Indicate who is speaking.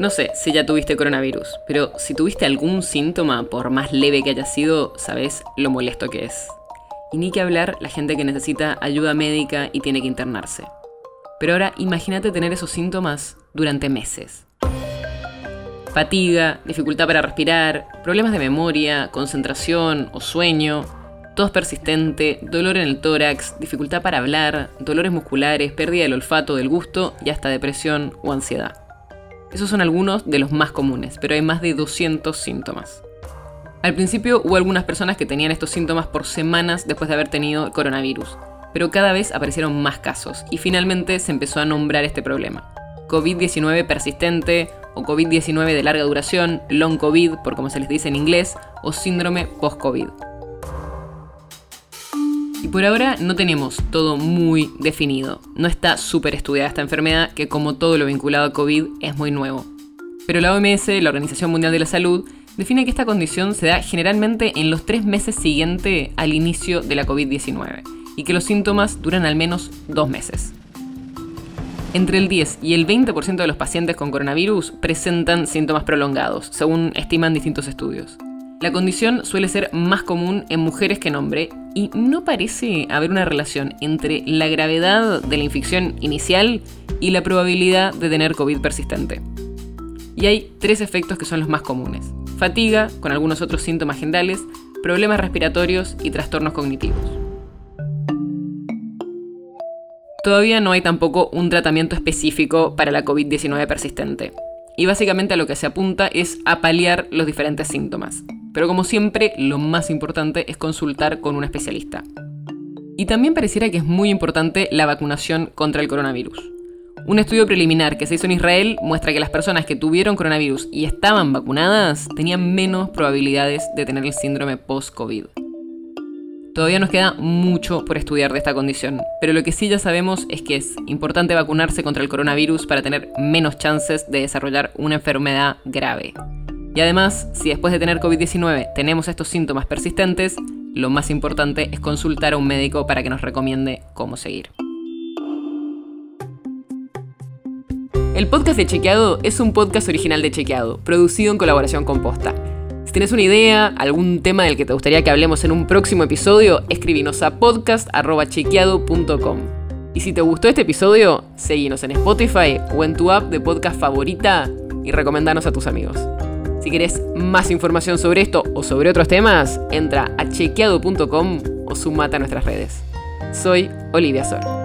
Speaker 1: No sé si ya tuviste coronavirus, pero si tuviste algún síntoma, por más leve que haya sido, sabes lo molesto que es. Y ni que hablar la gente que necesita ayuda médica y tiene que internarse. Pero ahora imagínate tener esos síntomas durante meses. Fatiga, dificultad para respirar, problemas de memoria, concentración o sueño, tos persistente, dolor en el tórax, dificultad para hablar, dolores musculares, pérdida del olfato, del gusto y hasta depresión o ansiedad. Esos son algunos de los más comunes, pero hay más de 200 síntomas. Al principio hubo algunas personas que tenían estos síntomas por semanas después de haber tenido coronavirus, pero cada vez aparecieron más casos y finalmente se empezó a nombrar este problema. COVID-19 persistente o COVID-19 de larga duración, long COVID por como se les dice en inglés, o síndrome post-COVID. Y por ahora no tenemos todo muy definido. No está súper estudiada esta enfermedad que como todo lo vinculado a COVID es muy nuevo. Pero la OMS, la Organización Mundial de la Salud, define que esta condición se da generalmente en los tres meses siguientes al inicio de la COVID-19 y que los síntomas duran al menos dos meses. Entre el 10 y el 20% de los pacientes con coronavirus presentan síntomas prolongados, según estiman distintos estudios. La condición suele ser más común en mujeres que en hombres y no parece haber una relación entre la gravedad de la infección inicial y la probabilidad de tener COVID persistente. Y hay tres efectos que son los más comunes. Fatiga, con algunos otros síntomas generales, problemas respiratorios y trastornos cognitivos. Todavía no hay tampoco un tratamiento específico para la COVID-19 persistente. Y básicamente a lo que se apunta es a paliar los diferentes síntomas. Pero como siempre, lo más importante es consultar con un especialista. Y también pareciera que es muy importante la vacunación contra el coronavirus. Un estudio preliminar que se hizo en Israel muestra que las personas que tuvieron coronavirus y estaban vacunadas tenían menos probabilidades de tener el síndrome post-COVID. Todavía nos queda mucho por estudiar de esta condición, pero lo que sí ya sabemos es que es importante vacunarse contra el coronavirus para tener menos chances de desarrollar una enfermedad grave. Y además, si después de tener COVID-19 tenemos estos síntomas persistentes, lo más importante es consultar a un médico para que nos recomiende cómo seguir. El podcast de Chequeado es un podcast original de Chequeado, producido en colaboración con Posta. Si tienes una idea, algún tema del que te gustaría que hablemos en un próximo episodio, escribinos a podcast.chequeado.com. Y si te gustó este episodio, seguinos en Spotify o en tu app de podcast favorita y recomendanos a tus amigos. Si querés más información sobre esto o sobre otros temas, entra a chequeado.com o sumate a nuestras redes. Soy Olivia Sor.